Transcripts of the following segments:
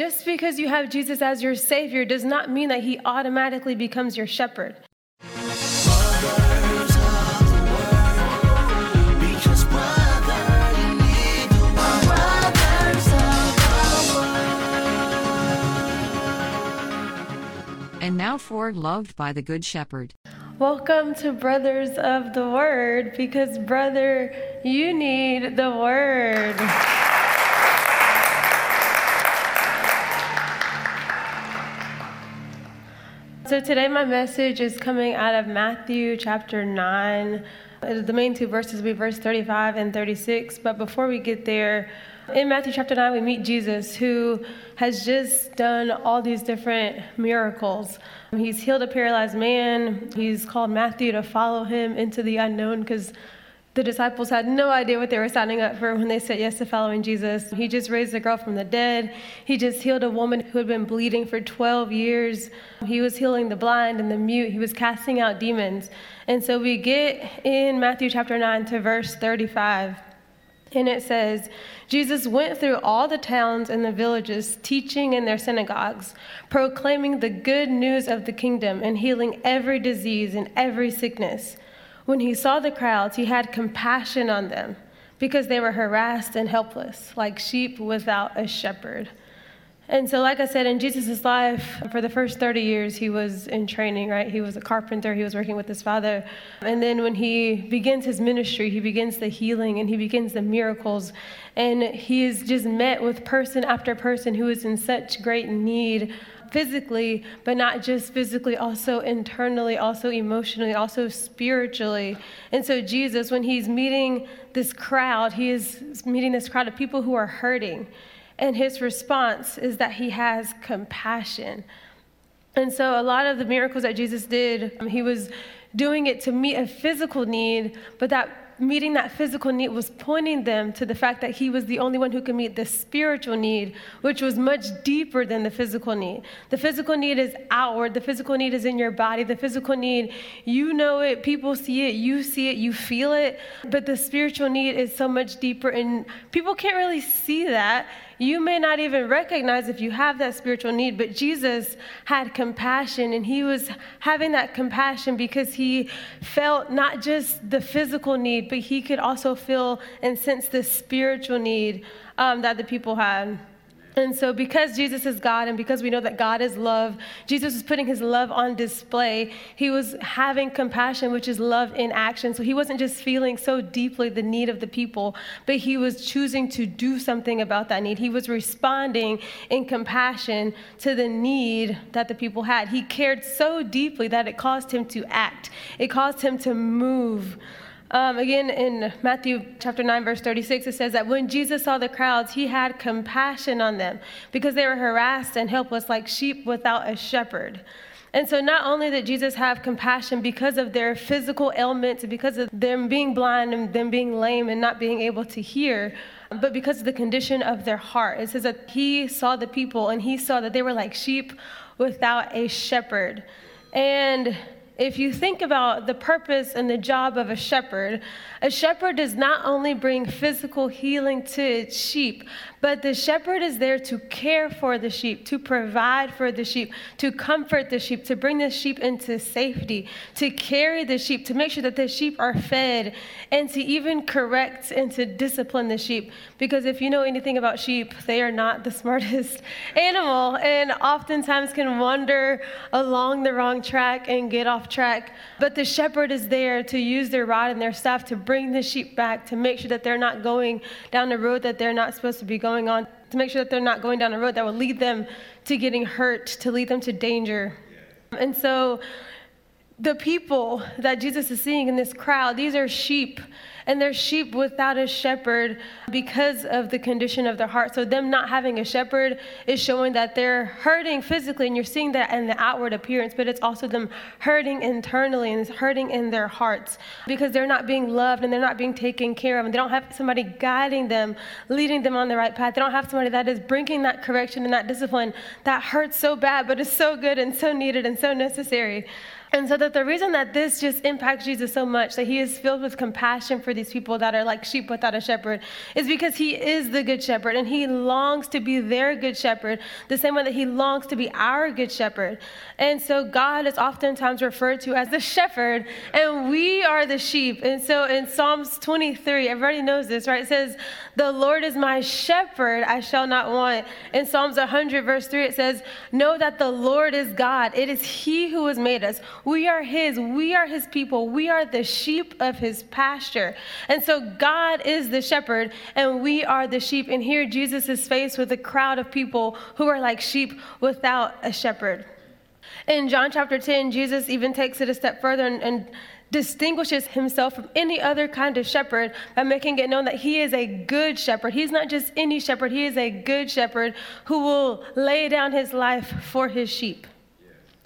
just because you have Jesus as your Savior does not mean that He automatically becomes your shepherd. And now for Loved by the Good Shepherd. Welcome to Brothers of the Word because, brother, you need the Word. So, today my message is coming out of Matthew chapter 9. The main two verses will be verse 35 and 36. But before we get there, in Matthew chapter 9, we meet Jesus, who has just done all these different miracles. He's healed a paralyzed man. He's called Matthew to follow him into the unknown because the disciples had no idea what they were signing up for when they said yes to following Jesus. He just raised a girl from the dead. He just healed a woman who had been bleeding for 12 years. He was healing the blind and the mute. He was casting out demons. And so we get in Matthew chapter 9 to verse 35. And it says, Jesus went through all the towns and the villages, teaching in their synagogues, proclaiming the good news of the kingdom, and healing every disease and every sickness. When he saw the crowds, he had compassion on them because they were harassed and helpless, like sheep without a shepherd. And so, like I said, in Jesus' life, for the first 30 years, he was in training, right? He was a carpenter, he was working with his father. And then when he begins his ministry, he begins the healing and he begins the miracles. And he is just met with person after person who is in such great need physically, but not just physically, also internally, also emotionally, also spiritually. And so, Jesus, when he's meeting this crowd, he is meeting this crowd of people who are hurting. And his response is that he has compassion. And so, a lot of the miracles that Jesus did, um, he was doing it to meet a physical need, but that meeting that physical need was pointing them to the fact that he was the only one who could meet the spiritual need, which was much deeper than the physical need. The physical need is outward, the physical need is in your body, the physical need, you know it, people see it, you see it, you feel it, but the spiritual need is so much deeper, and people can't really see that you may not even recognize if you have that spiritual need, but Jesus had compassion, and he was having that compassion because he felt not just the physical need, but he could also feel and sense the spiritual need um, that the people had. And so, because Jesus is God and because we know that God is love, Jesus was putting his love on display. He was having compassion, which is love in action. So, he wasn't just feeling so deeply the need of the people, but he was choosing to do something about that need. He was responding in compassion to the need that the people had. He cared so deeply that it caused him to act, it caused him to move. Um, again, in Matthew chapter 9, verse 36, it says that when Jesus saw the crowds, he had compassion on them because they were harassed and helpless like sheep without a shepherd. And so, not only did Jesus have compassion because of their physical ailments, because of them being blind and them being lame and not being able to hear, but because of the condition of their heart. It says that he saw the people and he saw that they were like sheep without a shepherd. And if you think about the purpose and the job of a shepherd, a shepherd does not only bring physical healing to its sheep, but the shepherd is there to care for the sheep, to provide for the sheep, to comfort the sheep, to bring the sheep into safety, to carry the sheep, to make sure that the sheep are fed, and to even correct and to discipline the sheep. Because if you know anything about sheep, they are not the smartest animal and oftentimes can wander along the wrong track and get off track. But the shepherd is there to use their rod and their staff to bring the sheep back, to make sure that they're not going down the road that they're not supposed to be going going on to make sure that they're not going down a road that will lead them to getting hurt, to lead them to danger. And so the people that Jesus is seeing in this crowd, these are sheep and they're sheep without a shepherd because of the condition of their heart. So, them not having a shepherd is showing that they're hurting physically, and you're seeing that in the outward appearance, but it's also them hurting internally and it's hurting in their hearts because they're not being loved and they're not being taken care of, and they don't have somebody guiding them, leading them on the right path. They don't have somebody that is bringing that correction and that discipline that hurts so bad, but is so good and so needed and so necessary. And so that the reason that this just impacts Jesus so much, that he is filled with compassion for these people that are like sheep without a shepherd, is because he is the good shepherd and he longs to be their good shepherd, the same way that he longs to be our good shepherd. And so God is oftentimes referred to as the shepherd, and we are the sheep. And so in Psalms 23, everybody knows this, right? It says, The Lord is my shepherd, I shall not want. In Psalms 100, verse 3, it says, Know that the Lord is God. It is he who has made us. We are His. We are His people. We are the sheep of His pasture. And so God is the shepherd, and we are the sheep. And here Jesus is faced with a crowd of people who are like sheep without a shepherd. In John chapter 10, Jesus even takes it a step further and, and distinguishes himself from any other kind of shepherd by making it known that he is a good shepherd. He's not just any shepherd, he is a good shepherd who will lay down his life for his sheep.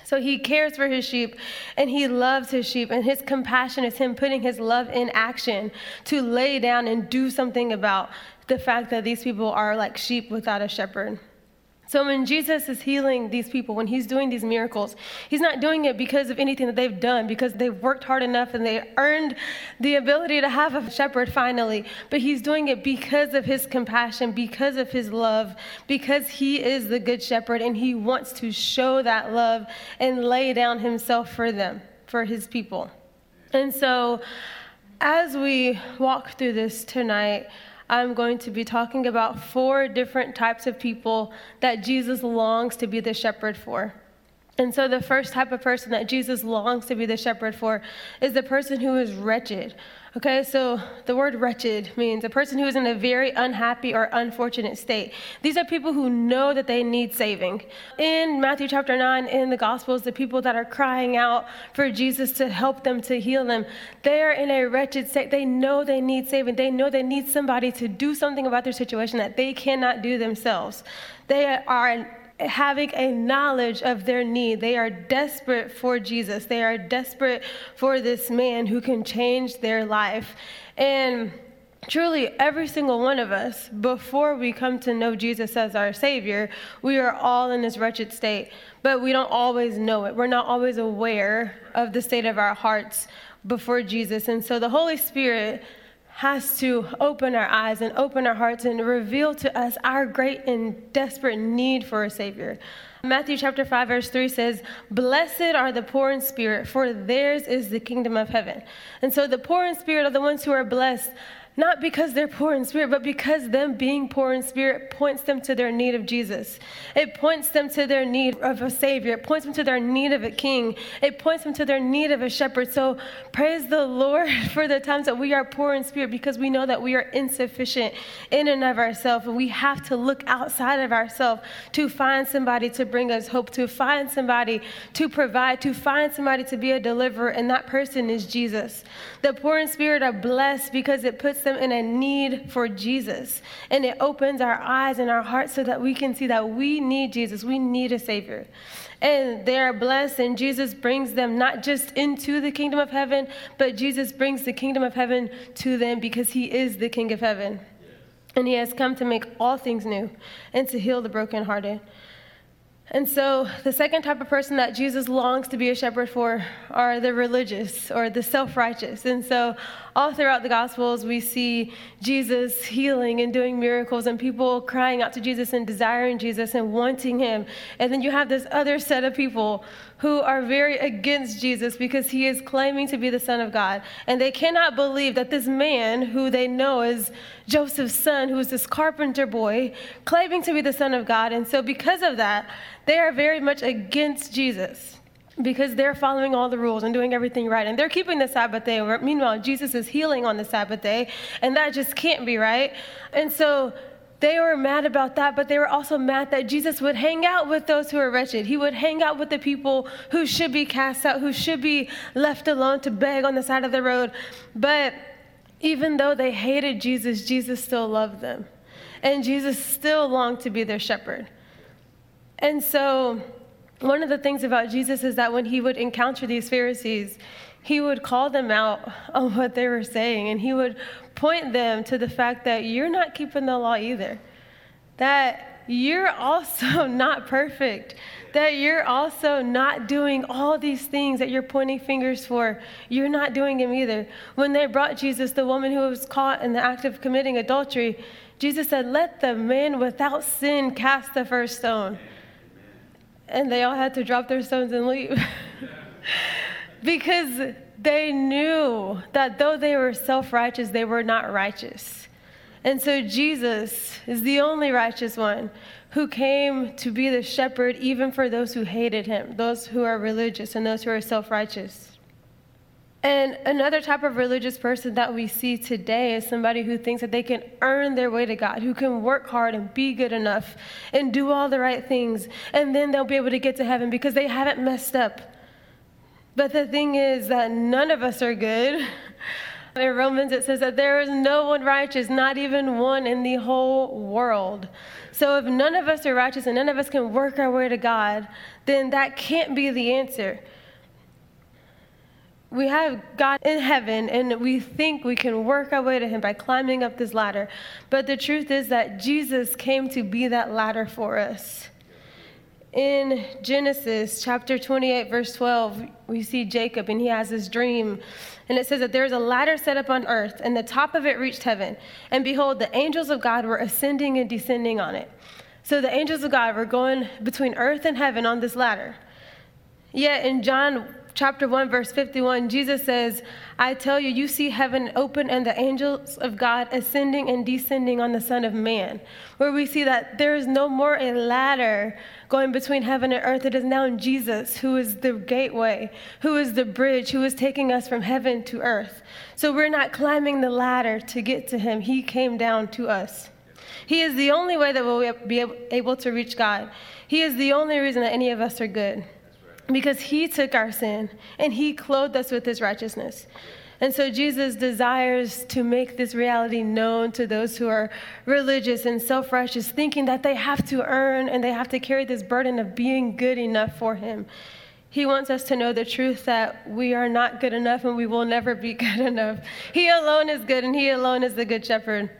So he cares for his sheep and he loves his sheep, and his compassion is him putting his love in action to lay down and do something about the fact that these people are like sheep without a shepherd. So when Jesus is healing these people, when he's doing these miracles, he's not doing it because of anything that they've done, because they've worked hard enough and they earned the ability to have a shepherd finally. But he's doing it because of his compassion, because of his love, because he is the good shepherd and he wants to show that love and lay down himself for them, for his people. And so as we walk through this tonight, I'm going to be talking about four different types of people that Jesus longs to be the shepherd for. And so, the first type of person that Jesus longs to be the shepherd for is the person who is wretched. Okay, so the word wretched means a person who is in a very unhappy or unfortunate state. These are people who know that they need saving. In Matthew chapter 9, in the Gospels, the people that are crying out for Jesus to help them, to heal them, they are in a wretched state. They know they need saving. They know they need somebody to do something about their situation that they cannot do themselves. They are having a knowledge of their need. They are desperate for Jesus. They are desperate for this man who can change their life. And truly, every single one of us, before we come to know Jesus as our Savior, we are all in this wretched state, but we don't always know it. We're not always aware of the state of our hearts before Jesus. And so the Holy Spirit has to open our eyes and open our hearts and reveal to us our great and desperate need for a Savior. Matthew chapter 5, verse 3 says, Blessed are the poor in spirit, for theirs is the kingdom of heaven. And so the poor in spirit are the ones who are blessed not because they're poor in spirit, but because them being poor in spirit points them to their need of Jesus. It points them to their need of a Savior. It points them to their need of a King. It points them to their need of a shepherd. So praise the Lord for the times that we are poor in spirit because we know that we are insufficient in and of ourselves. And we have to look outside of ourselves to find somebody to bring us hope, to find somebody to provide, to find somebody to be a deliverer. And that person is Jesus. The poor in spirit are blessed because it puts them in a need for Jesus. And it opens our eyes and our hearts so that we can see that we need Jesus. We need a Savior. And they are blessed, and Jesus brings them not just into the kingdom of heaven, but Jesus brings the kingdom of heaven to them because He is the King of heaven. And He has come to make all things new and to heal the brokenhearted. And so, the second type of person that Jesus longs to be a shepherd for are the religious or the self righteous. And so, all throughout the Gospels, we see Jesus healing and doing miracles, and people crying out to Jesus and desiring Jesus and wanting him. And then you have this other set of people who are very against Jesus because he is claiming to be the Son of God. And they cannot believe that this man, who they know is Joseph's son, who is this carpenter boy, claiming to be the Son of God. And so, because of that, they are very much against Jesus because they're following all the rules and doing everything right. And they're keeping the Sabbath day. Meanwhile, Jesus is healing on the Sabbath day, and that just can't be right. And so they were mad about that, but they were also mad that Jesus would hang out with those who are wretched. He would hang out with the people who should be cast out, who should be left alone to beg on the side of the road. But even though they hated Jesus, Jesus still loved them. And Jesus still longed to be their shepherd. And so, one of the things about Jesus is that when he would encounter these Pharisees, he would call them out on what they were saying and he would point them to the fact that you're not keeping the law either. That you're also not perfect, that you're also not doing all these things that you're pointing fingers for. You're not doing them either. When they brought Jesus, the woman who was caught in the act of committing adultery, Jesus said, Let the man without sin cast the first stone. And they all had to drop their stones and leave. because they knew that though they were self righteous, they were not righteous. And so Jesus is the only righteous one who came to be the shepherd even for those who hated him, those who are religious and those who are self righteous. And another type of religious person that we see today is somebody who thinks that they can earn their way to God, who can work hard and be good enough and do all the right things, and then they'll be able to get to heaven because they haven't messed up. But the thing is that none of us are good. In Romans, it says that there is no one righteous, not even one in the whole world. So if none of us are righteous and none of us can work our way to God, then that can't be the answer. We have God in heaven and we think we can work our way to Him by climbing up this ladder. But the truth is that Jesus came to be that ladder for us in Genesis chapter 28, verse 12, we see Jacob and he has this dream. And it says that there's a ladder set up on earth, and the top of it reached heaven. And behold, the angels of God were ascending and descending on it. So the angels of God were going between earth and heaven on this ladder. Yet in John chapter 1, verse 51, Jesus says, I tell you, you see heaven open and the angels of God ascending and descending on the Son of Man. Where we see that there is no more a ladder going between heaven and earth. It is now in Jesus who is the gateway, who is the bridge, who is taking us from heaven to earth. So we're not climbing the ladder to get to Him, He came down to us. He is the only way that we'll be able to reach God. He is the only reason that any of us are good because he took our sin and he clothed us with his righteousness. And so Jesus desires to make this reality known to those who are religious and self righteous, thinking that they have to earn and they have to carry this burden of being good enough for him. He wants us to know the truth that we are not good enough and we will never be good enough. He alone is good and he alone is the good shepherd.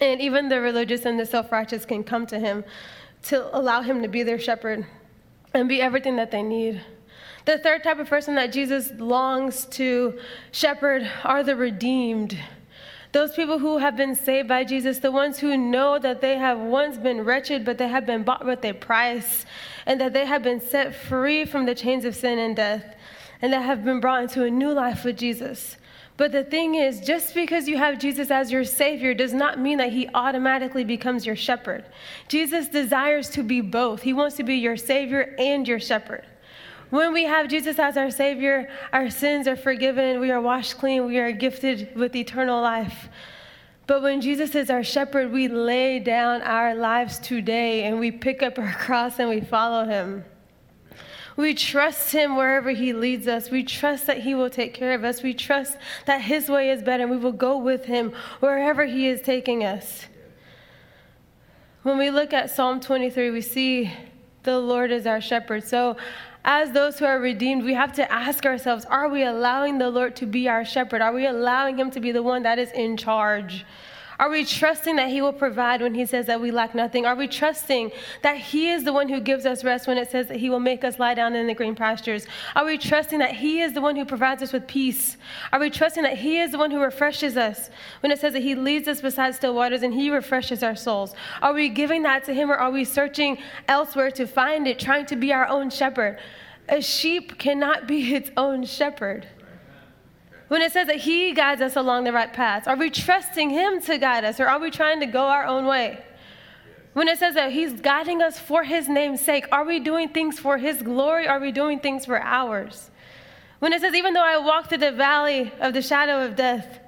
And even the religious and the self righteous can come to him to allow him to be their shepherd and be everything that they need. The third type of person that Jesus longs to shepherd are the redeemed. Those people who have been saved by Jesus, the ones who know that they have once been wretched, but they have been bought with a price, and that they have been set free from the chains of sin and death, and that have been brought into a new life with Jesus. But the thing is, just because you have Jesus as your Savior does not mean that He automatically becomes your shepherd. Jesus desires to be both. He wants to be your Savior and your shepherd. When we have Jesus as our Savior, our sins are forgiven, we are washed clean, we are gifted with eternal life. But when Jesus is our shepherd, we lay down our lives today and we pick up our cross and we follow Him. We trust Him wherever He leads us. We trust that He will take care of us. We trust that His way is better and we will go with Him wherever He is taking us. When we look at Psalm 23, we see the Lord is our shepherd. So, as those who are redeemed, we have to ask ourselves are we allowing the Lord to be our shepherd? Are we allowing Him to be the one that is in charge? Are we trusting that He will provide when He says that we lack nothing? Are we trusting that He is the one who gives us rest when it says that He will make us lie down in the green pastures? Are we trusting that He is the one who provides us with peace? Are we trusting that He is the one who refreshes us when it says that He leads us beside still waters and He refreshes our souls? Are we giving that to Him or are we searching elsewhere to find it, trying to be our own shepherd? A sheep cannot be its own shepherd. When it says that He guides us along the right path, are we trusting Him to guide us or are we trying to go our own way? When it says that He's guiding us for His name's sake, are we doing things for His glory? Are we doing things for ours? When it says, even though I walk through the valley of the shadow of death,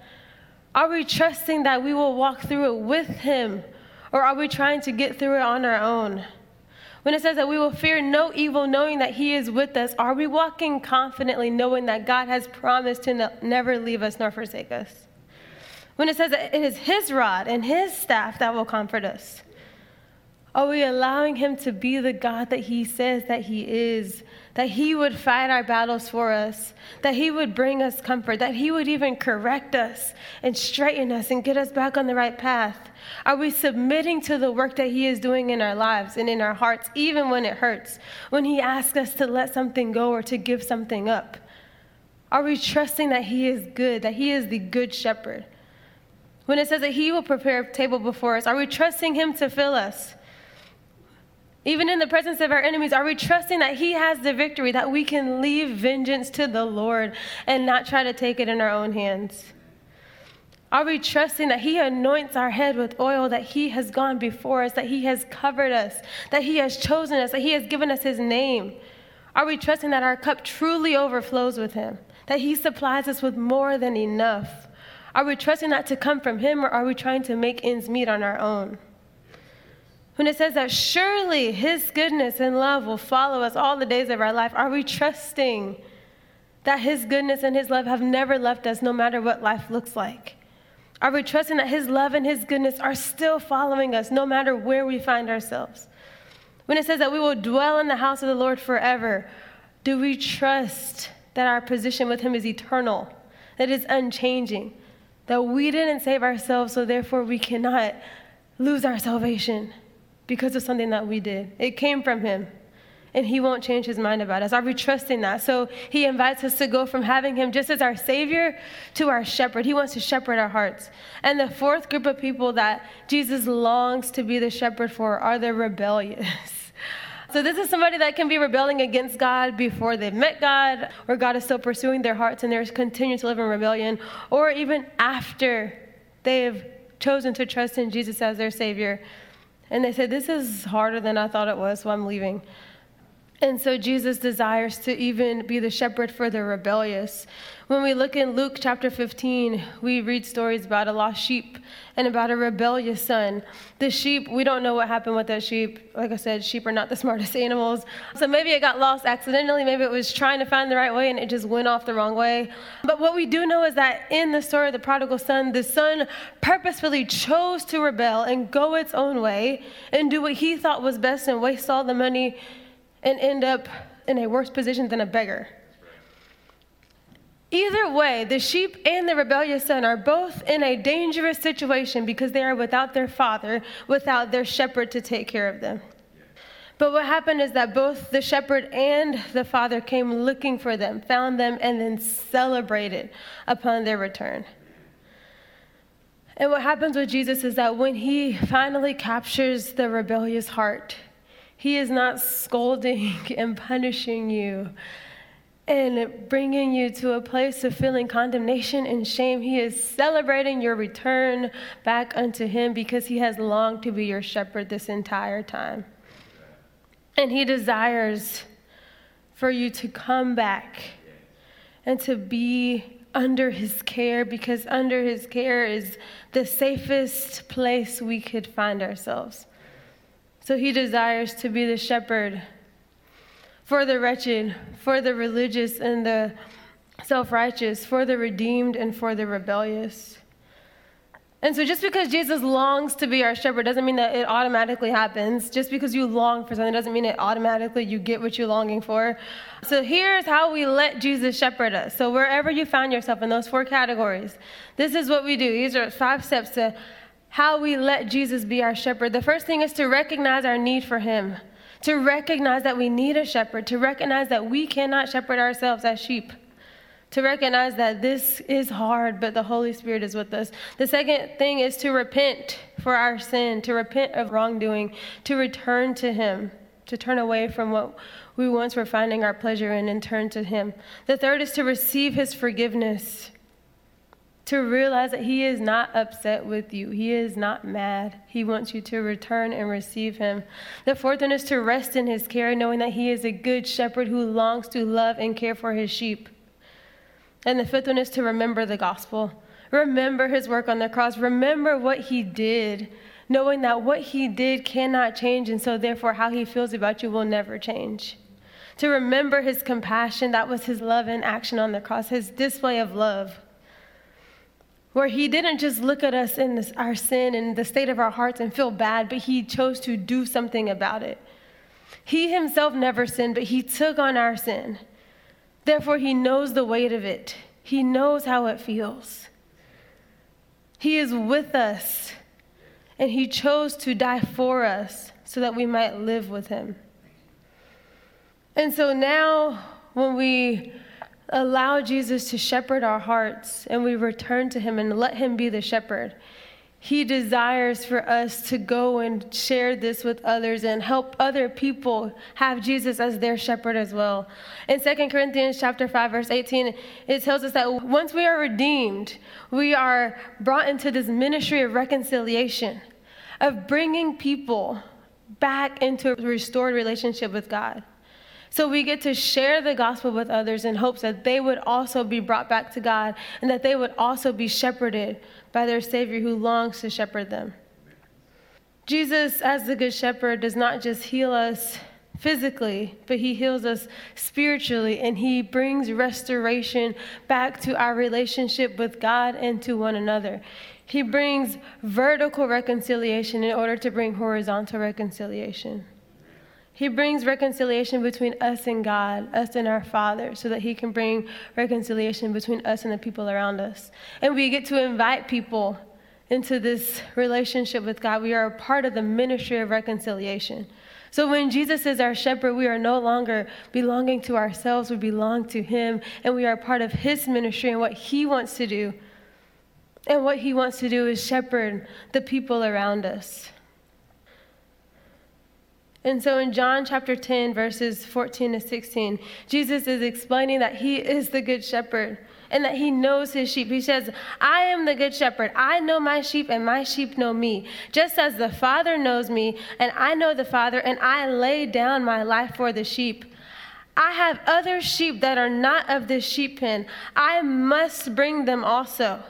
are we trusting that we will walk through it with Him? Or are we trying to get through it on our own? When it says that we will fear no evil, knowing that He is with us, are we walking confidently, knowing that God has promised to never leave us nor forsake us? When it says that it is His rod and His staff that will comfort us, Are we allowing Him to be the God that He says that He is? That He would fight our battles for us, that He would bring us comfort, that He would even correct us and straighten us and get us back on the right path? Are we submitting to the work that He is doing in our lives and in our hearts, even when it hurts? When He asks us to let something go or to give something up? Are we trusting that He is good, that He is the good shepherd? When it says that He will prepare a table before us, are we trusting Him to fill us? Even in the presence of our enemies, are we trusting that He has the victory, that we can leave vengeance to the Lord and not try to take it in our own hands? Are we trusting that He anoints our head with oil, that He has gone before us, that He has covered us, that He has chosen us, that He has given us His name? Are we trusting that our cup truly overflows with Him, that He supplies us with more than enough? Are we trusting that to come from Him, or are we trying to make ends meet on our own? When it says that surely His goodness and love will follow us all the days of our life, are we trusting that His goodness and His love have never left us no matter what life looks like? Are we trusting that His love and His goodness are still following us no matter where we find ourselves? When it says that we will dwell in the house of the Lord forever, do we trust that our position with Him is eternal, that is unchanging, that we didn't save ourselves, so therefore we cannot lose our salvation? Because of something that we did. It came from Him, and He won't change His mind about us. Are we trusting that? So He invites us to go from having Him just as our Savior to our shepherd. He wants to shepherd our hearts. And the fourth group of people that Jesus longs to be the shepherd for are the rebellious. So, this is somebody that can be rebelling against God before they've met God, or God is still pursuing their hearts and they're continuing to live in rebellion, or even after they've chosen to trust in Jesus as their Savior. And they said, This is harder than I thought it was, so I'm leaving. And so Jesus desires to even be the shepherd for the rebellious. When we look in Luke chapter 15, we read stories about a lost sheep and about a rebellious son. The sheep, we don't know what happened with that sheep. Like I said, sheep are not the smartest animals. So maybe it got lost accidentally. Maybe it was trying to find the right way and it just went off the wrong way. But what we do know is that in the story of the prodigal son, the son purposefully chose to rebel and go its own way and do what he thought was best and waste all the money and end up in a worse position than a beggar. Either way, the sheep and the rebellious son are both in a dangerous situation because they are without their father, without their shepherd to take care of them. But what happened is that both the shepherd and the father came looking for them, found them, and then celebrated upon their return. And what happens with Jesus is that when he finally captures the rebellious heart, he is not scolding and punishing you and bringing you to a place of feeling condemnation and shame. He is celebrating your return back unto Him because He has longed to be your shepherd this entire time. And He desires for you to come back and to be under His care because under His care is the safest place we could find ourselves. So he desires to be the shepherd for the wretched, for the religious and the self righteous, for the redeemed and for the rebellious. And so, just because Jesus longs to be our shepherd doesn't mean that it automatically happens. Just because you long for something doesn't mean it automatically you get what you're longing for. So, here's how we let Jesus shepherd us. So, wherever you find yourself in those four categories, this is what we do. These are five steps to how we let Jesus be our shepherd. The first thing is to recognize our need for him, to recognize that we need a shepherd, to recognize that we cannot shepherd ourselves as sheep. To recognize that this is hard, but the Holy Spirit is with us. The second thing is to repent for our sin, to repent of wrongdoing, to return to Him, to turn away from what we once were finding our pleasure in and turn to Him. The third is to receive His forgiveness, to realize that He is not upset with you. He is not mad. He wants you to return and receive Him. The fourth one is to rest in His care, knowing that He is a good shepherd who longs to love and care for His sheep. And the fifth one is to remember the gospel. Remember His work on the cross. Remember what He did, knowing that what He did cannot change, and so therefore how He feels about you will never change. To remember His compassion, that was His love in action on the cross, His display of love where he didn't just look at us in this, our sin and the state of our hearts and feel bad, but he chose to do something about it. He himself never sinned, but he took on our sin. Therefore, he knows the weight of it, he knows how it feels. He is with us, and he chose to die for us so that we might live with him. And so now, when we allow Jesus to shepherd our hearts and we return to him and let him be the shepherd, he desires for us to go and share this with others and help other people have Jesus as their shepherd as well. In 2 Corinthians chapter 5 verse 18, it tells us that once we are redeemed, we are brought into this ministry of reconciliation, of bringing people back into a restored relationship with God. So we get to share the gospel with others in hopes that they would also be brought back to God and that they would also be shepherded by their Savior who longs to shepherd them. Jesus, as the Good Shepherd, does not just heal us physically, but he heals us spiritually and he brings restoration back to our relationship with God and to one another. He brings vertical reconciliation in order to bring horizontal reconciliation. He brings reconciliation between us and God, us and our Father, so that He can bring reconciliation between us and the people around us. And we get to invite people into this relationship with God. We are a part of the ministry of reconciliation. So when Jesus is our shepherd, we are no longer belonging to ourselves, we belong to Him, and we are part of His ministry and what He wants to do. And what He wants to do is shepherd the people around us. And so in John chapter 10, verses 14 to 16, Jesus is explaining that he is the good shepherd and that he knows his sheep. He says, I am the good shepherd. I know my sheep, and my sheep know me. Just as the Father knows me, and I know the Father, and I lay down my life for the sheep. I have other sheep that are not of this sheep pen. I must bring them also.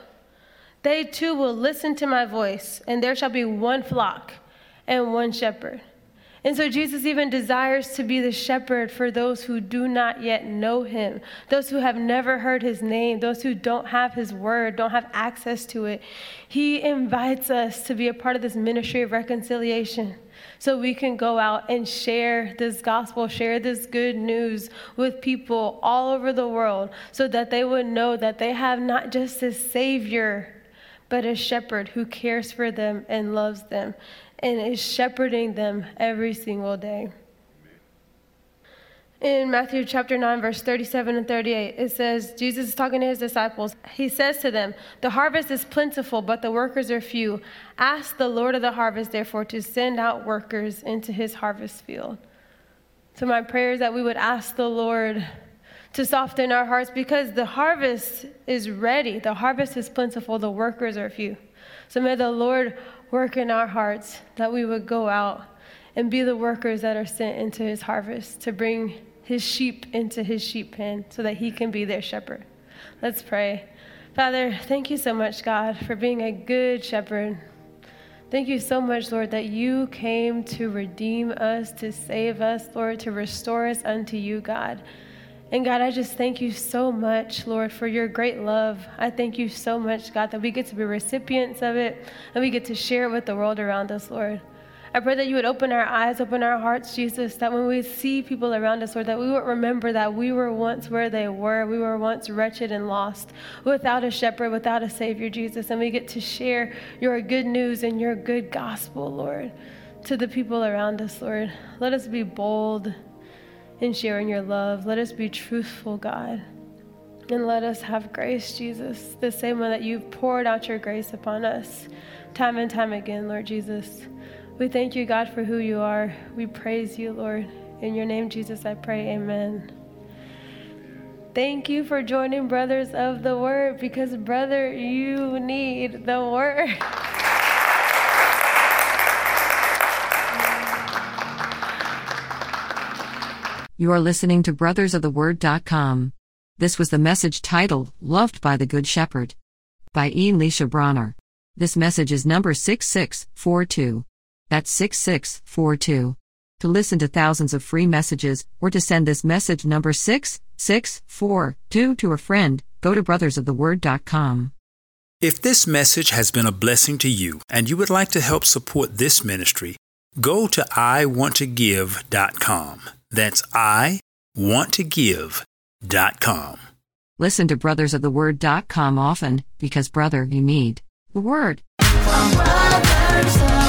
They too will listen to my voice, and there shall be one flock and one shepherd. And so Jesus even desires to be the shepherd for those who do not yet know him, those who have never heard his name, those who don't have his word, don't have access to it. He invites us to be a part of this ministry of reconciliation so we can go out and share this gospel, share this good news with people all over the world so that they would know that they have not just a savior, but a shepherd who cares for them and loves them and is shepherding them every single day. In Matthew chapter 9, verse 37 and 38, it says, Jesus is talking to his disciples. He says to them, The harvest is plentiful, but the workers are few. Ask the Lord of the harvest, therefore, to send out workers into his harvest field. So, my prayer is that we would ask the Lord to soften our hearts because the harvest is ready. The harvest is plentiful, the workers are few. So, may the Lord work in our hearts that we would go out and be the workers that are sent into his harvest to bring his sheep into his sheep pen so that he can be their shepherd. Let's pray. Father, thank you so much, God, for being a good shepherd. Thank you so much, Lord, that you came to redeem us, to save us, Lord, to restore us unto you, God. And God, I just thank you so much, Lord, for your great love. I thank you so much, God, that we get to be recipients of it and we get to share it with the world around us, Lord. I pray that you would open our eyes, open our hearts, Jesus, that when we see people around us, Lord, that we would remember that we were once where they were. We were once wretched and lost, without a shepherd, without a Savior, Jesus. And we get to share your good news and your good gospel, Lord, to the people around us, Lord. Let us be bold in sharing your love. Let us be truthful, God. And let us have grace, Jesus, the same way that you've poured out your grace upon us time and time again, Lord Jesus. We thank you, God, for who you are. We praise you, Lord. In your name, Jesus, I pray, amen. Thank you for joining Brothers of the Word because, brother, you need the Word. You are listening to brothersoftheword.com. This was the message titled, Loved by the Good Shepherd, by Elisha Bronner. This message is number 6642. That's 6642. To listen to thousands of free messages, or to send this message number 6642 to a friend, go to brothersoftheword.com. If this message has been a blessing to you and you would like to help support this ministry, go to iwanttogive.com. That's iwanttogive.com. Listen to brothersoftheword.com often because, brother, you need the word. Brothers of